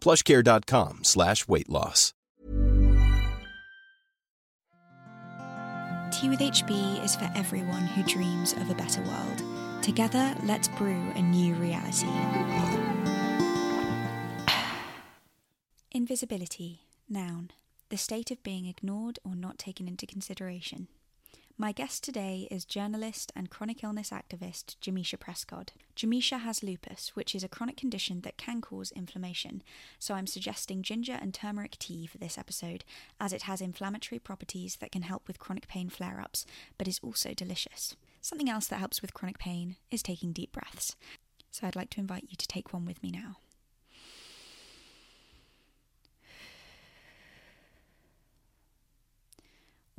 plushcare.com slash weight loss. Tea with HB is for everyone who dreams of a better world. Together, let's brew a new reality. Invisibility, noun. The state of being ignored or not taken into consideration. My guest today is journalist and chronic illness activist Jameisha Prescod. Jameisha has lupus, which is a chronic condition that can cause inflammation, so I'm suggesting ginger and turmeric tea for this episode, as it has inflammatory properties that can help with chronic pain flare ups, but is also delicious. Something else that helps with chronic pain is taking deep breaths. So I'd like to invite you to take one with me now.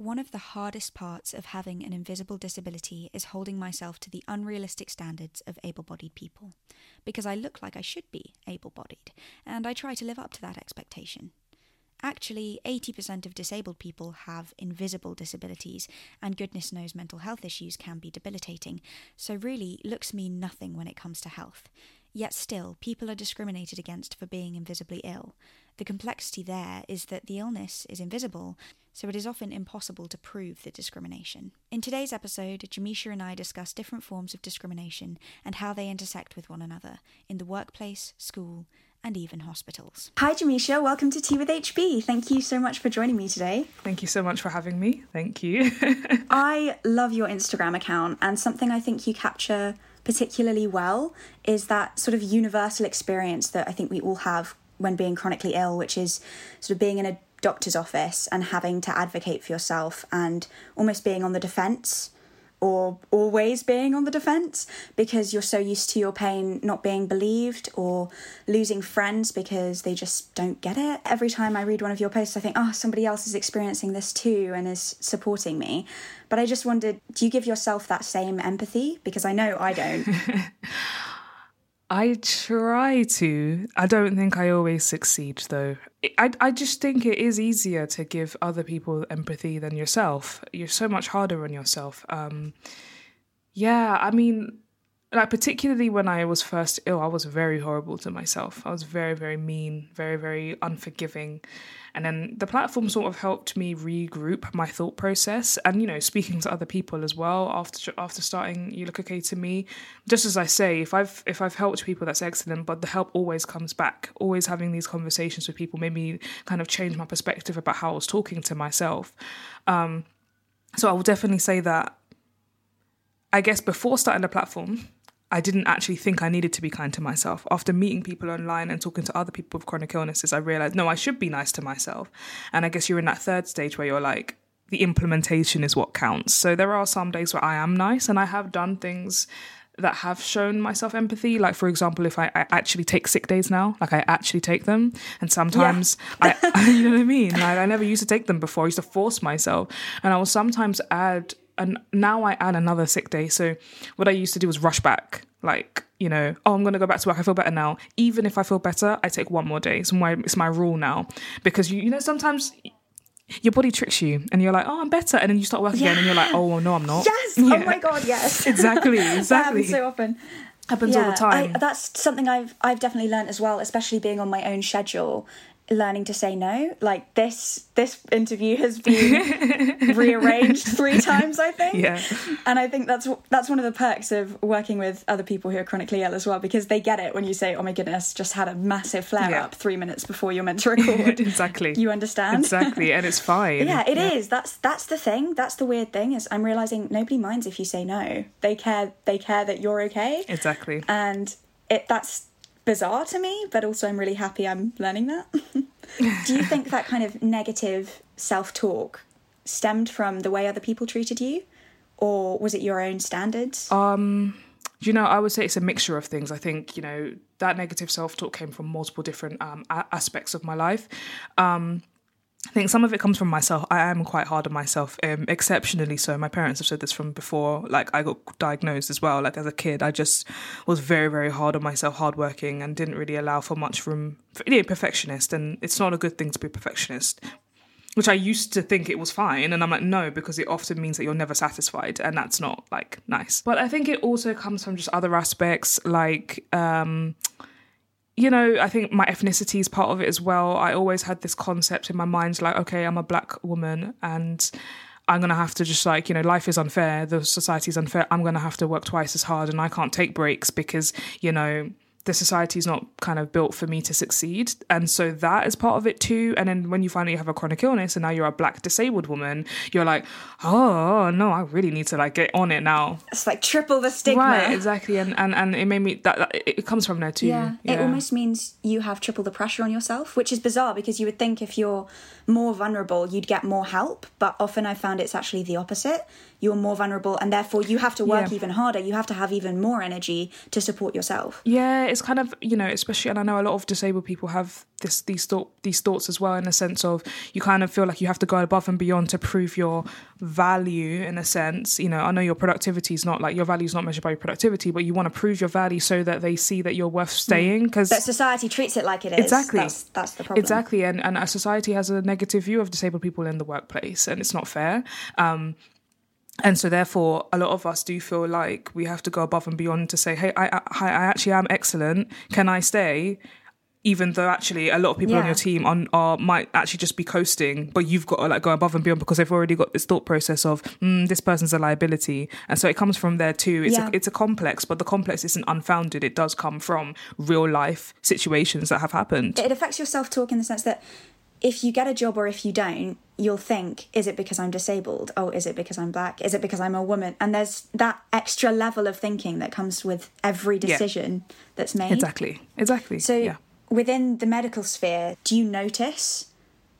One of the hardest parts of having an invisible disability is holding myself to the unrealistic standards of able bodied people, because I look like I should be able bodied, and I try to live up to that expectation. Actually, 80% of disabled people have invisible disabilities, and goodness knows mental health issues can be debilitating, so really, looks mean nothing when it comes to health. Yet still, people are discriminated against for being invisibly ill. The complexity there is that the illness is invisible, so it is often impossible to prove the discrimination. In today's episode, Jameisha and I discuss different forms of discrimination and how they intersect with one another in the workplace, school, and even hospitals. Hi, Jameisha. Welcome to Tea with HB. Thank you so much for joining me today. Thank you so much for having me. Thank you. I love your Instagram account, and something I think you capture particularly well is that sort of universal experience that I think we all have when being chronically ill, which is sort of being in a doctor's office and having to advocate for yourself and almost being on the defense or always being on the defense because you're so used to your pain not being believed or losing friends because they just don't get it. Every time I read one of your posts, I think, oh, somebody else is experiencing this too and is supporting me. But I just wondered, do you give yourself that same empathy? Because I know I don't. I try to. I don't think I always succeed, though. I, I just think it is easier to give other people empathy than yourself. You're so much harder on yourself. Um, yeah, I mean, like particularly when I was first ill, I was very horrible to myself. I was very, very mean, very, very unforgiving. And then the platform sort of helped me regroup my thought process and, you know, speaking to other people as well after after starting You Look Okay to Me. Just as I say, if I've if I've helped people, that's excellent, but the help always comes back. Always having these conversations with people made me kind of change my perspective about how I was talking to myself. Um, so I will definitely say that I guess before starting the platform, I didn't actually think I needed to be kind to myself. After meeting people online and talking to other people with chronic illnesses, I realized, no, I should be nice to myself. And I guess you're in that third stage where you're like, the implementation is what counts. So there are some days where I am nice and I have done things that have shown myself empathy. Like, for example, if I, I actually take sick days now, like I actually take them. And sometimes yeah. I, you know what I mean? Like, I never used to take them before. I used to force myself. And I will sometimes add and now I add another sick day. So what I used to do was rush back, like you know, oh, I'm gonna go back to work. I feel better now. Even if I feel better, I take one more day. It's my it's my rule now because you you know sometimes your body tricks you and you're like, oh, I'm better. And then you start work yeah. again and you're like, oh, well, no, I'm not. Yes. Yeah. Oh my God, yes. exactly. Exactly. so often. Happens yeah, all the time. I, that's something I've I've definitely learned as well, especially being on my own schedule, learning to say no. Like this this interview has been rearranged three times, I think. Yeah. And I think that's that's one of the perks of working with other people who are chronically ill as well, because they get it when you say, "Oh my goodness, just had a massive flare Yeah. up three minutes before you're meant to record." exactly. You understand? Exactly, and it's fine. Yeah, it is. That's that's the thing. That's the weird thing is I'm realizing nobody minds if you say no. They care. They care that you're okay, Exactly. and it that's bizarre to me. But also, I'm really happy I'm learning that. Do you think that kind of negative self-talk stemmed from the way other people treated you, or was it your own standards? Um, you know, I would say it's a mixture of things. I think, you know, that negative self talk came from multiple different um, a- aspects of my life. Um, I think some of it comes from myself. I am quite hard on myself, um, exceptionally so. My parents have said this from before. Like I got diagnosed as well. Like as a kid, I just was very, very hard on myself, hardworking, and didn't really allow for much room. For, yeah, perfectionist, and it's not a good thing to be a perfectionist. Which I used to think it was fine, and I'm like, no, because it often means that you're never satisfied, and that's not like nice. But I think it also comes from just other aspects, like um, you know, I think my ethnicity is part of it as well. I always had this concept in my mind, like, okay, I'm a black woman and I'm gonna have to just like, you know, life is unfair, the society is unfair. I'm gonna have to work twice as hard and I can't take breaks because, you know, the society is not kind of built for me to succeed. And so that is part of it too. And then when you finally have a chronic illness and now you're a black disabled woman, you're like, oh no, I really need to like get on it now. It's like triple the stigma. Right, exactly. And and, and it made me that, that it, comes from there too. Yeah, it almost means you have triple the pressure on yourself, which is bizarre because you would think if you're more vulnerable, you'd get more help. But often I found it's actually the opposite. You're more vulnerable, and therefore you have to work Yeah. even harder. You have to have even more energy to support yourself. Yeah, it's kind of you know, especially, and I know a lot of disabled people have this these thought these thoughts as well, in the sense of you kind of feel like you have to go above and beyond to prove your value. In a sense, you know, I know your productivity is not like your value is not measured by your productivity, but you want to prove your value so that they see that you're worth staying. Because society treats it like it is. Exactly. That's, that's the problem. Exactly, and and a society has a negative view of disabled people in the workplace, and it's not fair. Um, and so, therefore, a lot of us do feel like we have to go above and beyond to say, "Hey, I, I, I actually am excellent. Can I stay?" Even though actually a lot of people on your team on are might actually just be coasting, but you've got to like go above and beyond because they've already got this thought process of mm, this person's a liability, and so it comes from there too. It's Yeah. a, it's a complex, but the complex isn't unfounded. It does come from real life situations that have happened. it affects your self talk in the sense that if you get a job or if you don't, you'll think, is it because I'm disabled? Oh, is it because I'm black? Is it because I'm a woman? And there's that extra level of thinking that comes with every Yeah. decision that's made. Exactly. Exactly. So, yeah. within the medical sphere, do you notice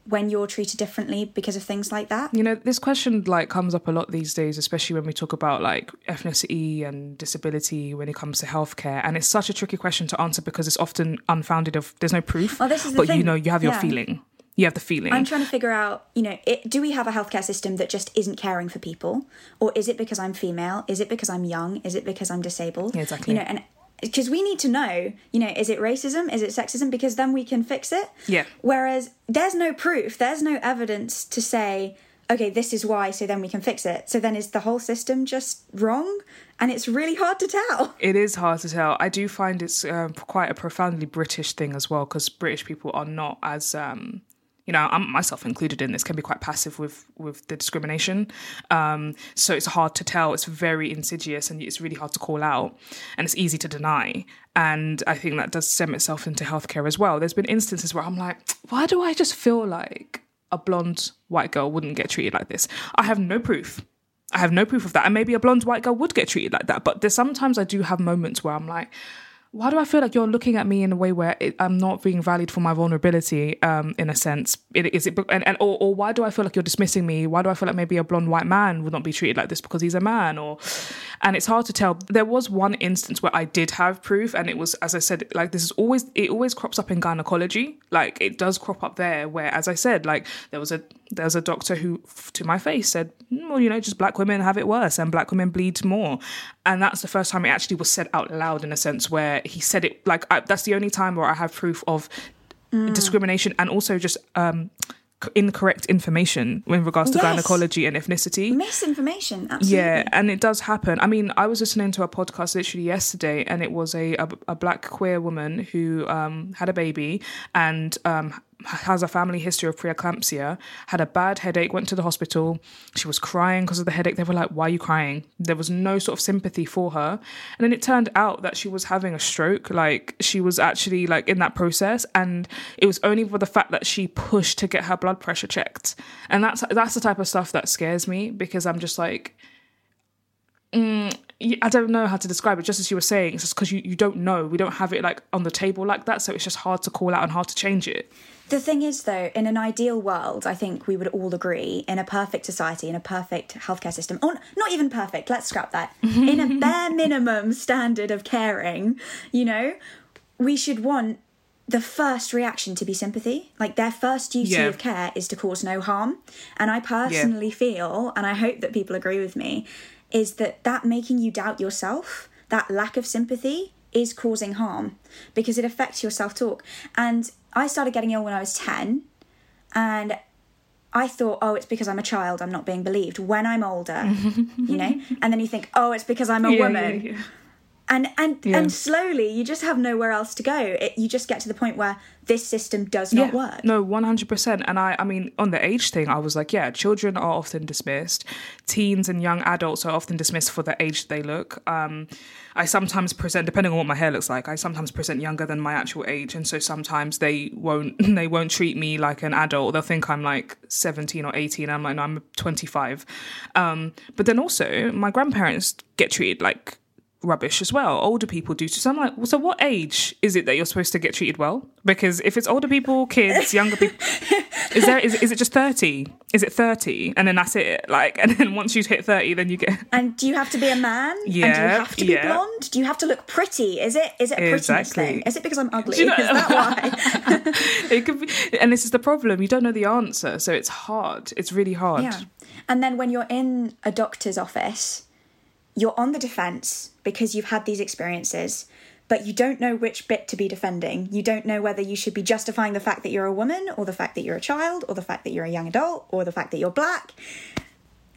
when you're treated differently because of things like that? You know, this question like comes up a lot these days, especially when we talk about like ethnicity and disability when it comes to healthcare. And it's such a tricky question to answer because it's often unfounded of there's no proof. Well, this is the but you know, you have your Yeah. feeling. You have the feeling. I'm trying to figure out, you know, it, do we have a healthcare system that just isn't caring for people, or is it because I'm female? Is it because I'm young? Is it because I'm disabled? Yeah, exactly. You know, and because we need to know, you know, is it racism? Is it sexism? Because then we can fix it. Yeah. Whereas there's no proof, there's no evidence to say, okay, this is why, so then we can fix it. So then is the whole system just wrong? And it's really hard to tell. It is hard to tell. I do find it's um, quite a profoundly British thing as well, because British people are not as, um, you know, I'm myself included in this, can be quite passive with with the discrimination. Um, so it's hard to tell. It's very insidious, and it's really hard to call out, and it's easy to deny. And I think that does stem itself into healthcare as well. There's been instances where I'm like, why do I just feel like a blonde white girl wouldn't get treated like this? I have no proof. I have no proof of that. And maybe a blonde white girl would get treated like that. But there's sometimes I do have moments where I'm like, why do I feel like you're looking at me in a way where it, I'm not being valued for my vulnerability, um, in a sense? It, is it, and, and or, or why do I feel like you're dismissing me? Why do I feel like maybe a blonde white man would not be treated like this because he's a man? Or, and it's hard to tell. There was one instance where I did have proof, and it was, as I said, like this is always it always crops up in gynecology. Like it does crop up there, where, as I said, like there was a there was a doctor who, to my face, said, "Mm, well, you know, just black women have it worse, and black women bleed more, and that's the first time it actually was said out loud in a sense where he said it like I, that's the only time where I have proof of discrimination and also just um incorrect information in regards to Yes. gynecology and ethnicity. Misinformation, absolutely. Yeah, and it does happen. I mean, I was listening to a podcast literally yesterday, and it was a a, a black queer woman who um, had a baby and um, has a family history of preeclampsia, had a bad headache, went to the hospital. She was crying because of the headache. They were like, Why are you crying? There was no sort of sympathy for her. And then it turned out that she was having a stroke. Like she was actually like in that process. And it was only for the fact that she pushed to get her blood pressure checked. And that's that's the type of stuff that scares me because I'm just like, mm, I don't know how to describe it. Just as you were saying, it's just because you, you don't know. We don't have it like on the table like that. So it's just hard to call out and hard to change it. The thing is, though, in an ideal world, I think we would all agree in a perfect society, in a perfect healthcare system, or not even perfect, let's scrap that, in a bare minimum standard of caring, you know, we should want the first reaction to be sympathy. Like their first duty Yeah. of care is to cause no harm. And I personally feel, and I hope that people agree with me, is that that making you doubt yourself, that lack of sympathy, is causing harm because it affects your self talk. And I started getting ill when I was 10, and I thought, oh, it's because I'm a child, I'm not being believed. When I'm older, you know, and then you think, oh, it's because I'm a Yeah, yeah, woman yeah. And and Yeah. and slowly you just have nowhere else to go it, you just get to the point where this system does not work No, one hundred percent. And I, I mean, on the age thing, I was like, yeah, children are often dismissed. Teens and young adults are often dismissed for the age they look. Um, I sometimes present, depending on what my hair looks like, I sometimes present younger than my actual age, and so sometimes they won't, they won't treat me like an adult. They'll think I'm like seventeen or eighteen. I'm like, no, I'm twenty five. Um, but then also, my grandparents get treated like rubbish as well. Older people do. Too. So I'm like, well, so what age is it that you're supposed to get treated well? Because if it's older people, kids, younger people, is there is, is it just thirty? Is it thirty? And then that's it. Like, and then once you hit thirty, then you get and do you have to be a man and do you have to be yeah. blonde do you have to look pretty is it is it a prettiness Exactly. thing is it because i'm ugly you know- is that why it could be. And this is the problem. You don't know the answer, so it's hard. It's really hard. yeah and then when you're in a doctor's office you're on the defense because you've had these experiences but you don't know which bit to be defending. You don't know whether you should be justifying the fact that you're a woman, or the fact that you're a child, or the fact that you're a young adult, or the fact that you're black.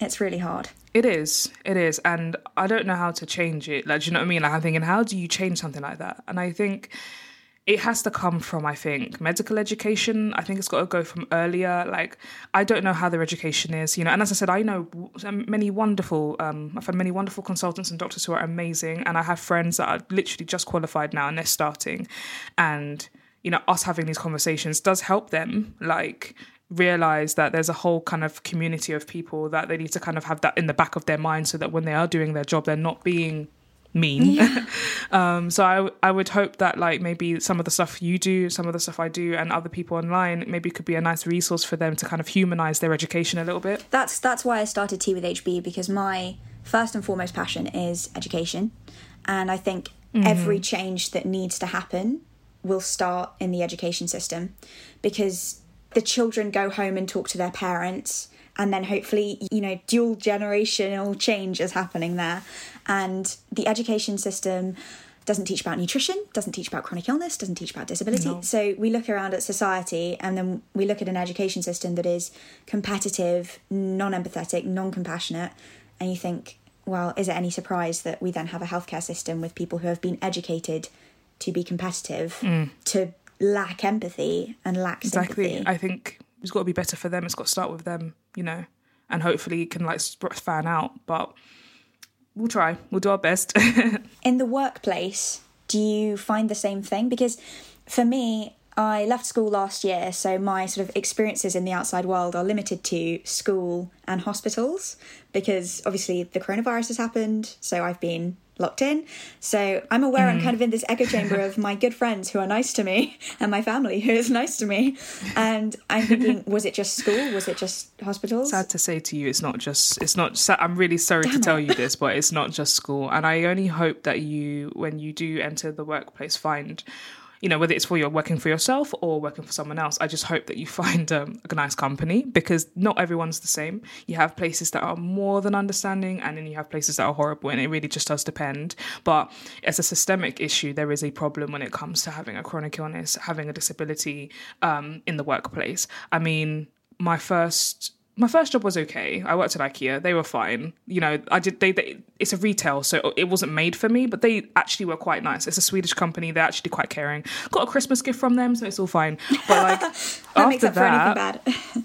It's really hard. It is. It is. And I don't know how to change it. Like, do you know what I mean? Like, I'm thinking, how do you change something like that? And I think it has to come from, I think, medical education. I think it's got to go from earlier. Like, I don't know how their education is, you know. And as I said, I know many wonderful, um, I've had many wonderful consultants and doctors who are amazing. And I have friends that are literally just qualified now and they're starting. And, you know, us having these conversations does help them, like, realize that there's a whole kind of community of people that they need to kind of have that in the back of their mind so that when they are doing their job they're not being mean. Um so I, I would hope that like maybe some of the stuff you do some of the stuff i do and other people online maybe could be a nice resource for them to kind of humanize their education a little bit. That's that's why I started Tea with HB because my first and foremost passion is education, and I think every change that needs to happen will start in the education system, because the children go home and talk to their parents. And then hopefully, you know, dual generational change is happening there. And the education system doesn't teach about nutrition, doesn't teach about chronic illness, doesn't teach about disability. So we look around at society and then we look at an education system that is competitive, non empathetic, non compassionate, and you think, well, is it any surprise that we then have a healthcare system with people who have been educated to be competitive, mm. to lack empathy and lack exactly. i think it's got to be better for them. It's got to start with them you know and hopefully it can like fan out but we'll try we'll do our best in the workplace, do you find the same thing? Because for me, I left school last year, so my sort of experiences in the outside world are limited to school and hospitals because obviously the coronavirus has happened, so I've been locked in. So I'm aware I'm mm. kind of in this echo chamber of my good friends who are nice to me and my family who is nice to me. And I'm thinking, was it just school? Was it just hospitals? sad to say to you it's not just it's not i'm really sorry to Damn tell you this but it's not just school and i only hope that you when you do enter the workplace find you know whether it's for your working for yourself or working for someone else i just hope that you find um, a nice company because not everyone's the same. You have places that are more than understanding and then you have places that are horrible and it really just does depend. But as a systemic issue there is a problem when it comes to having a chronic illness having a disability um, in the workplace. I mean my first my first job was okay. I worked at IKEA. They were fine. You know, I did. They, they it's a retail, so it wasn't made for me. But they actually were quite nice. It's a Swedish company. They're actually quite caring. Got a Christmas gift from them, so it's all fine. But like that after makes up for that, anything bad.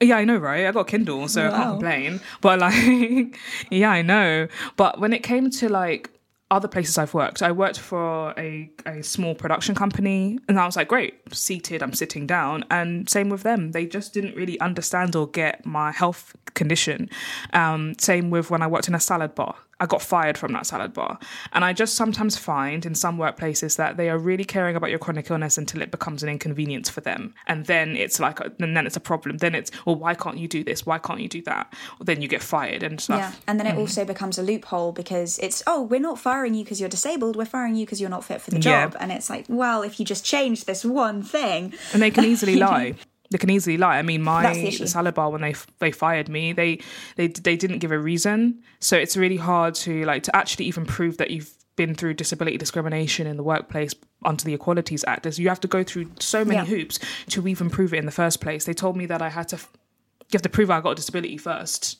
yeah, I know, right? I got a Kindle, so I can't complain. But like, yeah, I know. But when it came to like other places I've worked, I worked for a, a small production company, and I was like, great, seated, I'm sitting down. And same with them, they just didn't really understand or get my health condition. Um, same with when I worked in a salad bar. I got fired from that salad bar. And I just sometimes find in some workplaces that they are really caring about your chronic illness until it becomes an inconvenience for them. And then it's like, and then it's a problem. Then it's, well, why can't you do this? Why can't you do that? Well, then you get fired and stuff. Yeah, and then it mm. also becomes a loophole because it's oh, we're not firing you because you're disabled. We're firing you because you're not fit for the Yeah. job. And it's like, well, if you just change this one thing, and they can easily lie. They can easily lie. I mean, my That's the issue. salad bar when they they fired me, they they they didn't give a reason. So it's really hard to like to actually even prove that you've been through disability discrimination in the workplace under the Equalities Act. Is you have to go through so many Yeah. hoops to even prove it in the first place. They told me that I had to. You have to prove I got a disability first.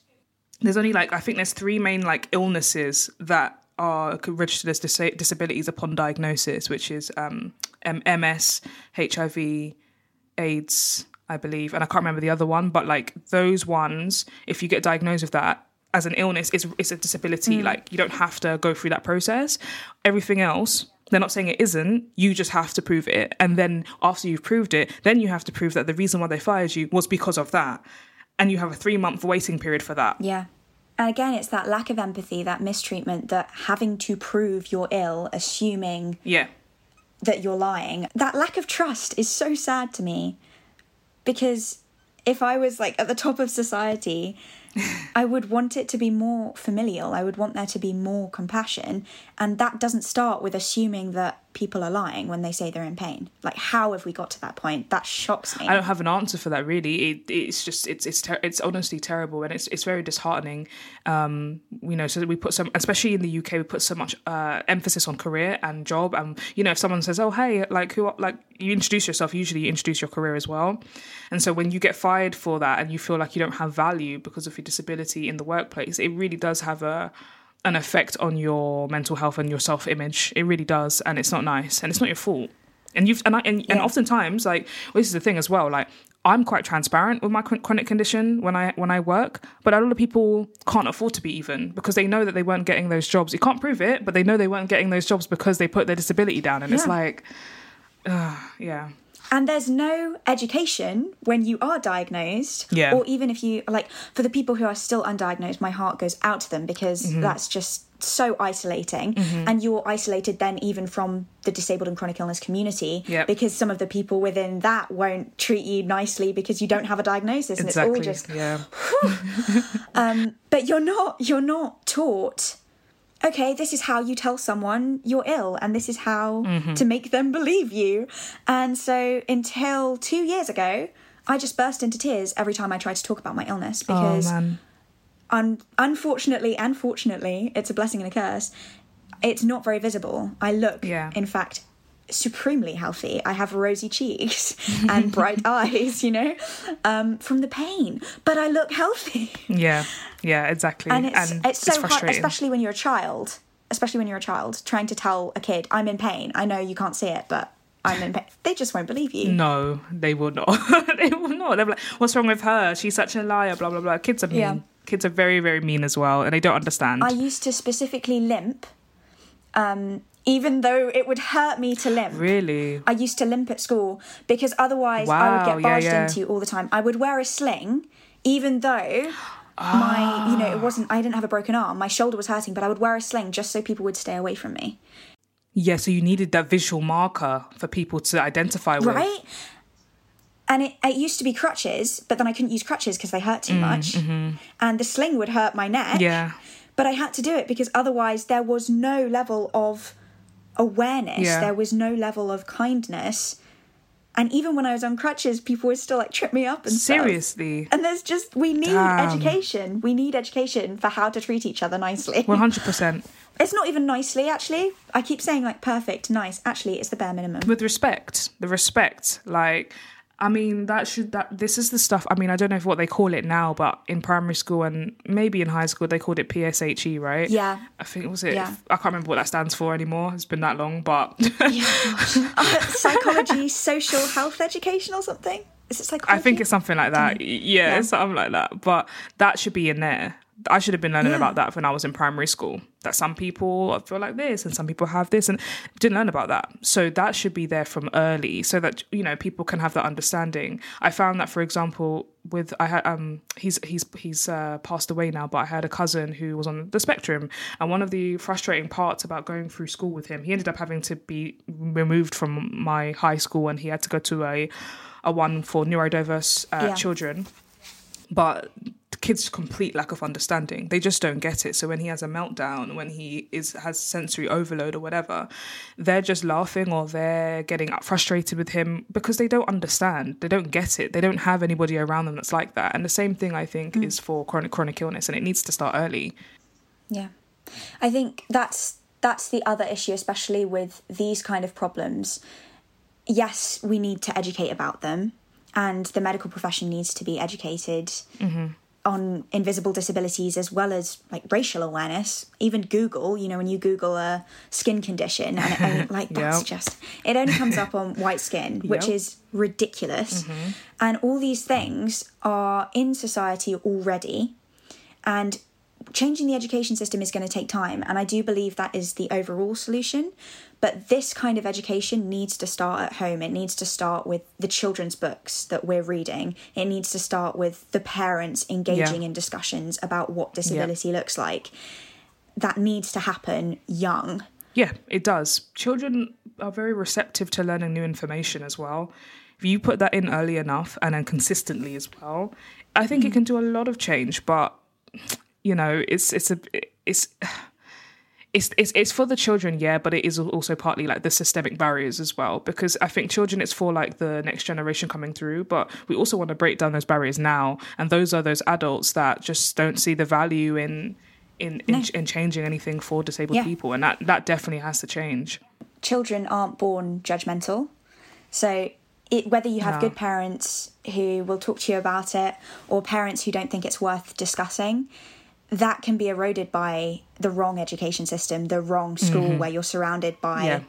There's only like I think there's three main like illnesses that are registered as dis- disabilities upon diagnosis, which is um, M- MS, HIV, AIDS, I believe, and I can't remember the other one, but like those ones, if you get diagnosed with that as an illness, it's, it's a disability. Mm. Like you don't have to go through that process. Everything else, they're not saying it isn't, you just have to prove it. And then after you've proved it, then you have to prove that the reason why they fired you was because of that. And you have a three month waiting period for that. yeah. And again, it's that lack of empathy, that mistreatment, that having to prove you're ill, assuming Yeah. that you're lying. That lack of trust is so sad to me because if I was like at the top of society, I would want it to be more familial. I would want there to be more compassion. And that doesn't start with assuming that people are lying when they say they're in pain. Like, how have we got to that point? That shocks me. I don't have an answer for that really. It, it's just it's it's ter- it's honestly terrible and it's it's very disheartening. Um, you know, so we put some, especially in the UK, we put so much uh, emphasis on career and job. And you know, if someone says, "Oh, hey, like who?" like you introduce yourself. Usually, you introduce your career as well. And so when you get fired for that and you feel like you don't have value because of your disability in the workplace, it really does have a an effect on your mental health and your self image. It really does, and it's not nice, and it's not your fault. And you've and I, and, and Yeah. oftentimes like well, this is the thing as well. Like I'm quite transparent with my chronic condition when I when I work, but a lot of people can't afford to be even because they know that they weren't getting those jobs. You can't prove it, but they know they weren't getting those jobs because they put their disability down, and it's like, uh, yeah. And there's no education when you are diagnosed. Yeah. Or even if you, like, for the people who are still undiagnosed, my heart goes out to them because Mm-hmm. that's just so isolating. And you're isolated then even from the disabled and chronic illness community Yep. because some of the people within that won't treat you nicely because you don't have a diagnosis. And Exactly. it's all just, yeah. but you're not, you're not taught. Okay, this is how you tell someone you're ill, and this is how Mm-hmm. to make them believe you. And so, until two years ago, I just burst into tears every time I tried to talk about my illness Oh because, man. un- unfortunately and fortunately, it's a blessing and a curse. It's not very visible. I look, Yeah. in fact, supremely healthy. I have rosy cheeks and bright eyes, you know, um, from the pain, but I look healthy Yeah. Yeah. Exactly. and it's it's so hard frustrating. especially when you're a child especially when you're a child trying to tell a kid i'm in pain i know you can't see it but i'm in pain they just won't believe you No, they will not. they will not. They're like, "What's wrong with her? She's such a liar." Blah blah blah. Kids are mean. Yeah. Kids are very very mean as well, and they don't understand. i used to specifically limp um even though it would hurt me to limp really? I used to limp at school because otherwise I would get barged yeah. into all the time. I would wear a sling, even though my, you know, it wasn't, I didn't have a broken arm. My shoulder was hurting, but I would wear a sling just so people would stay away from me. Yeah. So you needed that visual marker for people to identify with. right? And it, it used to be crutches, but then I couldn't use crutches because they hurt too much. And the sling would hurt my neck. Mm, Yeah. But I had to do it because otherwise there was no level of awareness, Yeah. there was no level of kindness. And even when I was on crutches, people would still like trip me up and stuff. Seriously. And there's just, we need Damn. education. We need education for how to treat each other nicely. One hundred percent. It's not even nicely, actually. I keep saying like perfect, nice. Actually, it's the bare minimum. With respect, the respect, like. I mean, that should that this is the stuff. I mean, I don't know if what they call it now, but in primary school and maybe in high school they called it PSHE, right? Yeah. I think it was it. Yeah. I can't remember what that stands for anymore. It's been that long, but Uh, psychology, social health education, or something. Is it psychology? I think it's something like that. Yeah, it's something like that. But that should be in there. I should have been learning Yeah. about that when I was in primary school. That some people feel like this and some people have this and didn't learn about that. So that should be there from early so that you know people can have that understanding. I found that for example with I had um he's he's he's uh, passed away now, but I had a cousin who was on the spectrum and one of the frustrating parts about going through school with him, he ended up having to be removed from my high school and he had to go to a a one for neurodiverse uh, Yeah. children but kids complete lack of understanding. They just don't get it. So when he has a meltdown when he is has sensory overload or whatever they're just laughing or they're getting frustrated with him because they don't understand. They don't get it. They don't have anybody around them that's like that. And the same thing i think hmm. is for chronic chronic illness and it needs to start early. Yeah. I think that's that's the other issue, especially with these kind of problems. Yes, we need to educate about them, and the medical profession needs to be educated mm-hmm. On invisible disabilities as well as like racial awareness. Even Google, you know, when you Google a skin condition, and it only, like that's Yep. just it only comes up on white skin, which Yep. is ridiculous. Mm-hmm. And all these things are in society already, and changing the education system is going to take time and i do believe that is the overall solution but this kind of education needs to start at home it needs to start with the children's books that we're reading it needs to start with the parents engaging Yeah. in discussions about what disability looks like that needs to happen young Yeah, it does. Children are very receptive to learning new information as well. If you put that in early enough and then consistently as well, I think it mm. can do a lot of change. But you know, it's it's a it's. It's, it's it's for the children, yeah, but it is also partly like the systemic barriers as well. Because I think children, it's for like the next generation coming through, but we also want to break down those barriers now. And those are those adults that just don't see the value in in in, in changing anything for disabled Yeah. people, and that that definitely has to change. children aren't born judgmental. So it, whether you have No. good parents who will talk to you about it or parents who don't think it's worth discussing, that can be eroded by the wrong education system, the wrong school mm-hmm. where you're surrounded by Yeah.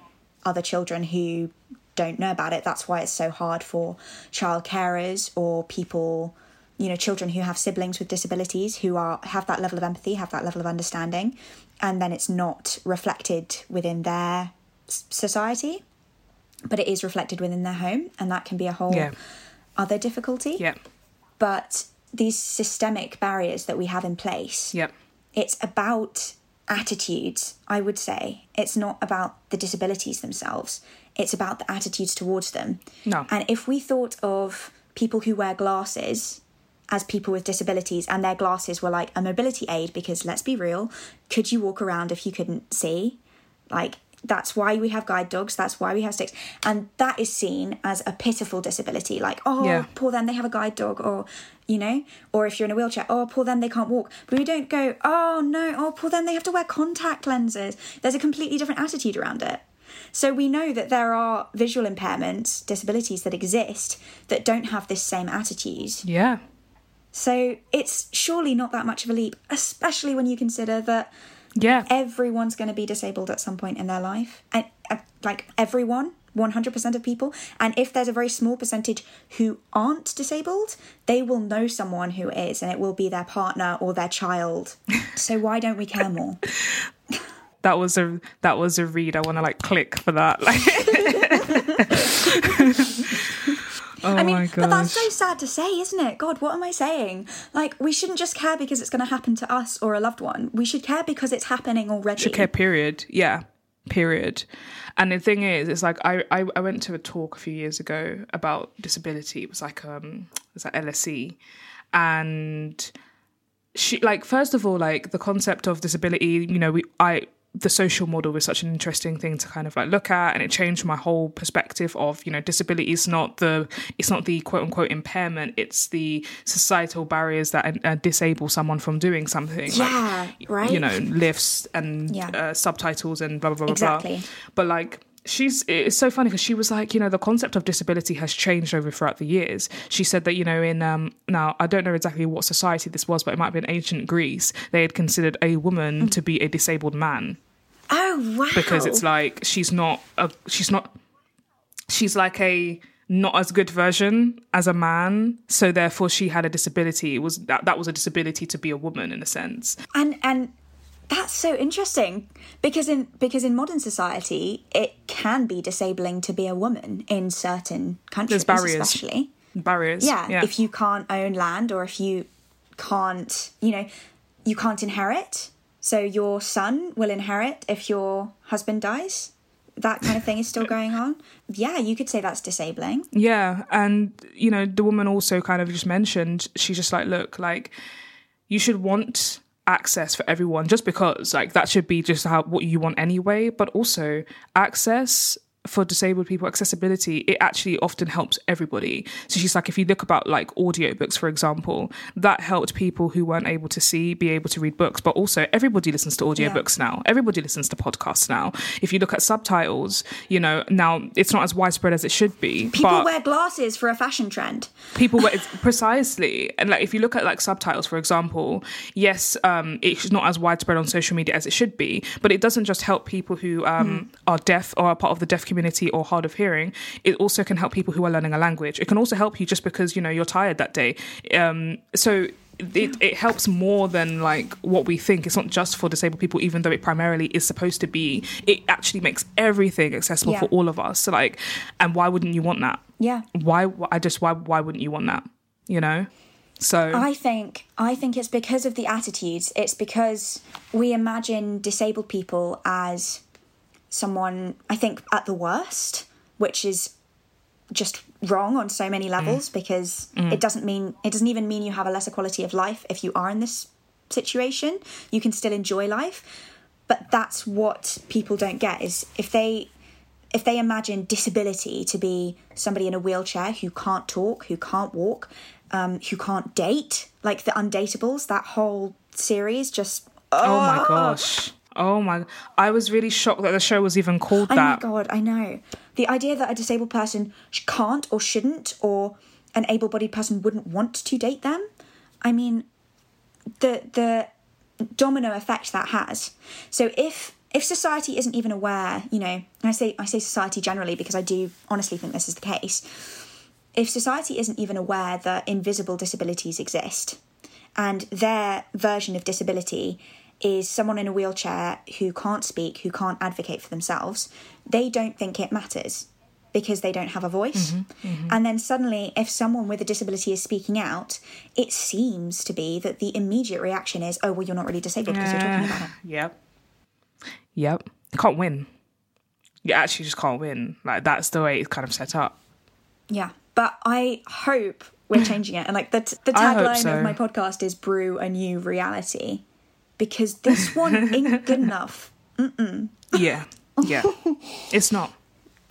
other children who don't know about it. That's why it's so hard for child carers or people, you know, children who have siblings with disabilities who are have that level of empathy, have that level of understanding, and then it's not reflected within their society, but it is reflected within their home, and that can be a whole Yeah. other difficulty. Yeah, But these systemic barriers that we have in place, yeah, it's about attitudes, I would say. It's not about the disabilities themselves, it's about the attitudes towards them. No. And if we thought of people who wear glasses as people with disabilities and their glasses were like a mobility aid, because let's be real, could you walk around if you couldn't see? Like, that's why we have guide dogs, that's why we have sticks. And that is seen as a pitiful disability. Like, oh, Yeah. poor them, they have a guide dog, or, you know, or if you're in a wheelchair, oh, poor them, they can't walk. But we don't go, oh, no, oh, poor them, they have to wear contact lenses. There's a completely different attitude around it. So we know that there are visual impairments, disabilities that exist that don't have this same attitude. yeah, So it's surely not that much of a leap, especially when you consider that yeah. everyone's going to be disabled at some point in their life. And uh, like everyone, 100% of people. And if there's a very small percentage who aren't disabled, they will know someone who is, and it will be their partner or their child. so why don't we care more? That was a that was a read. I want to like click for that. Like, oh I mean, but that's so sad to say, isn't it? God, what am I saying? Like, we shouldn't just care because it's going to happen to us or a loved one. We should care because it's happening already. Should care. Period. Yeah. Period. And the thing is, it's like I, I I went to a talk a few years ago about disability. It was like um it was like LSE, and she like first of all like the concept of disability. You know, we I the social model was such an interesting thing to kind of like look at and it changed my whole perspective of you know disability is not the it's not the quote unquote impairment it's the societal barriers that uh, disable someone from doing something like, Yeah, right? you know lifts and Yeah. uh, subtitles and blah blah blah blah Exactly. blah. But like she's it's so funny because she was like you know the concept of disability has changed over throughout the years. She said that you know in um now i don't know exactly what society this was but it might be in ancient greece. They had considered a woman Mm. to be a disabled man. Oh wow! because it's like she's not a she's not she's like a not as good version as a man. So therefore she had a disability. It was that that was a disability to be a woman in a sense. And and that's so interesting because in because in modern society it can be disabling to be a woman in certain countries, There's barriers. especially. barriers Yeah, if you can't own land or if you can't, you know, you can't inherit. So your son will inherit if your husband dies. That kind of thing is still going on. Yeah, you could say that's disabling. Yeah, and you know, the woman also kind of just mentioned she's just like, look, like you should want access for everyone just because like that should be just how what you want anyway, but also access for disabled people accessibility it actually often helps everybody. So she's like if you look about like audiobooks for example that helped people who weren't able to see be able to read books. But also everybody listens to audiobooks now. Everybody listens to podcasts now. If you look at subtitles you know now it's not as widespread as it should be People wear glasses for a fashion trend. people were precisely. And like if you look at like subtitles for example yes um it's not as widespread on social media as it should be but it doesn't just help people who um are deaf or are part of the deaf community or hard of hearing it also can help people who are learning a language it can also help you just because you know you're tired that day um so it, it helps more than like what we think. It's not just for disabled people, even though it primarily is supposed to be. It actually makes everything accessible Yeah. for all of us. So like, and why wouldn't you want that? Yeah. why i just why why wouldn't you want that you know so I think I think it's because of the attitudes. It's because we imagine disabled people as someone I think at the worst, which is just wrong on so many levels because it doesn't mean it doesn't even mean you have a lesser quality of life if you are in this situation. You can still enjoy life. But that's what people don't get is if they if they imagine disability to be somebody in a wheelchair who can't talk, who can't walk, um, who can't date, like the Undateables, that whole series just oh my gosh oh my i was really shocked that the show was even called Oh that my god, I know. The idea that a disabled person can't or shouldn't, or an able-bodied person wouldn't want to date them. I mean, the the domino effect that has. So if if society isn't even aware, you know, and I say I say society generally because I do honestly think this is the case. If society isn't even aware that invisible disabilities exist, and their version of disability is someone in a wheelchair who can't speak, who can't advocate for themselves, they don't think it matters because they don't have a voice. Mm-hmm, mm-hmm. And then suddenly, if someone with a disability is speaking out, it seems to be that the immediate reaction is, oh, well, you're not really disabled because you're talking about it. yep yep you can't win you actually just can't win like that's the way it's kind of set up Yeah. But I hope we're changing it. And like the, the tagline so. of my podcast is brew a new reality because this one ain't good enough. yeah yeah it's not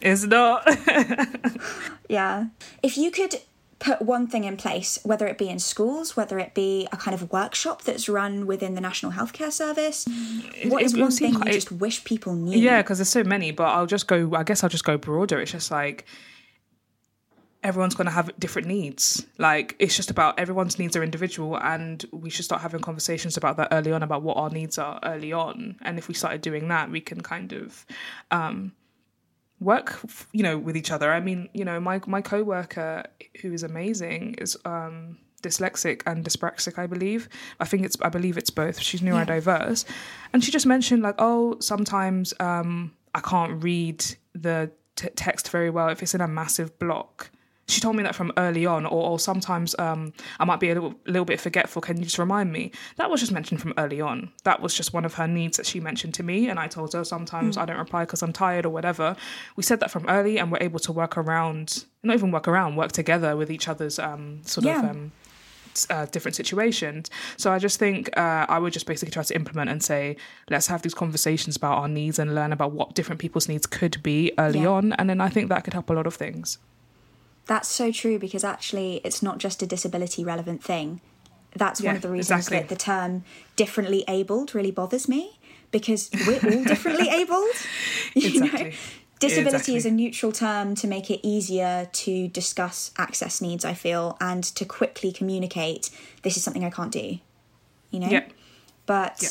it's not Yeah. If you could put one thing in place, whether it be in schools, whether it be a kind of workshop that's run within the National Healthcare Service, mm, what it- is it one thing you quite- just wish people knew? Yeah, because there's so many, but I'll just go. I guess I'll just go broader. It's just like everyone's going to have different needs. Like it's just about everyone's needs are individual, and we should start having conversations about that early on about what our needs are early on. And if we started doing that, we can kind of um, work, you know, with each other. I mean, you know, my my coworker who is amazing is. Um, dyslexic and dyspraxic i believe i think it's i believe it's both she's neurodiverse and she just mentioned like oh sometimes um i can't read the t- text very well if it's in a massive block she told me that from early on or, or sometimes um i might be a little, little bit forgetful can you just remind me that was just mentioned from early on that was just one of her needs that she mentioned to me and i told her sometimes i don't reply because i'm tired or whatever we said that from early and we're able to work around not even work around work together with each other's um sort of um uh, different situations. So I just think uh, I would just basically try to implement and say, let's have these conversations about our needs and learn about what different people's needs could be early Yeah. on. And then I think that could help a lot of things. That's so true because actually it's not just a disability relevant thing. That's one of the reasons exactly. that the term differently abled really bothers me because we're all differently abled. You know? Disability Exactly. is a neutral term to make it easier to discuss access needs i feel and to quickly communicate this is something i can't do you know Yeah. but Yeah.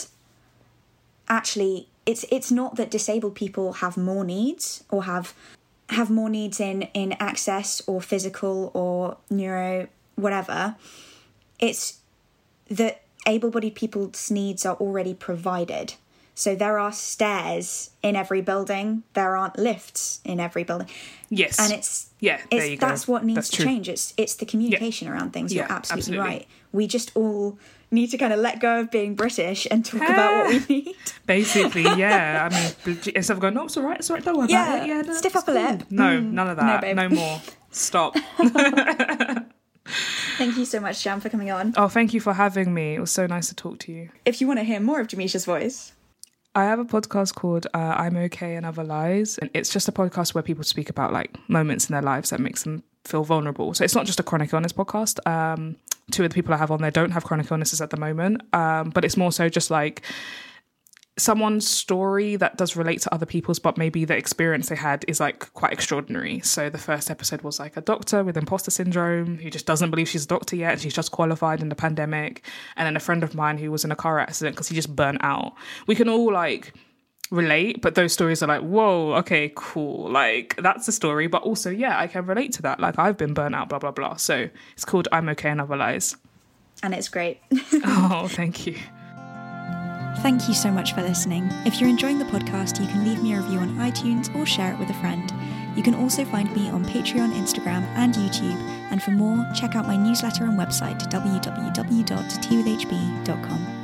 actually it's it's not that disabled people have more needs or have have more needs in in access or physical or neuro whatever it's that able-bodied people's needs are already provided so there are stairs in every building there aren't lifts in every building Yes. and it's Yeah, it's, there you go. that's what needs That's to true. change it's it's the communication around things you're absolutely, absolutely. right we just all need to kind of let go of being british and talk about what we need Basically, yeah. I mean, instead of going, no, it's all right, it's all right, don't worry Yeah, about it. Yeah, no, stiff upper cool." lip. No, Mm, none of no, that. babe. No, more. Stop. thank you so much jam for coming on oh, thank you for having me. It was so nice to talk to you. if you want to hear more of Jameisha's voice I have a podcast called uh, I'm Okay and Other Lies. And it's just a podcast where people speak about like moments in their lives that makes them feel vulnerable. So it's not just a chronic illness podcast. Um, two of the people I have on there don't have chronic illnesses at the moment. Um, but it's more so just like someone's story that does relate to other people's, but maybe the experience they had is like quite extraordinary. So the first episode was like a doctor with imposter syndrome who just doesn't believe she's a doctor yet. And she's just qualified in the pandemic. And then a friend of mine who was in a car accident because he just burnt out. We can all like relate, but those stories are like, whoa, okay, cool. Like that's the story. But also, yeah, I can relate to that. Like I've been burnt out, blah, blah, blah. So it's called I'm Okay and Other Lies. and it's great oh, thank you. Thank you so much for listening. If you're enjoying the podcast, you can leave me a review on iTunes or share it with a friend. You can also find me on Patreon, Instagram, and YouTube. And for more, check out my newsletter and website www.twithhb.com.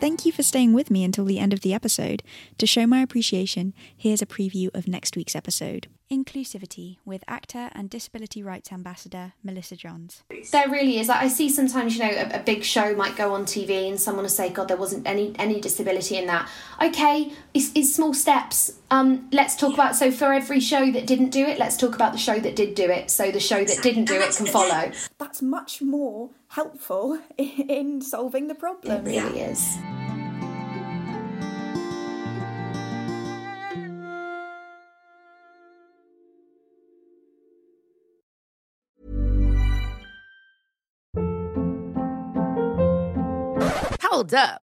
Thank you for staying with me until the end of the episode. To show my appreciation, here's a preview of next week's episode Inclusivity with actor and disability rights ambassador Melissa Johns. There really is. Like I see sometimes, you know, a, a big show might go on TV and someone will say, "God, there wasn't any any disability in that." Okay, it's, it's small steps. Um, let's talk about. So for every show that didn't do it, let's talk about the show that did do it. So the show that didn't do it can follow. That's much more helpful in solving the problem. It really is. Hold up.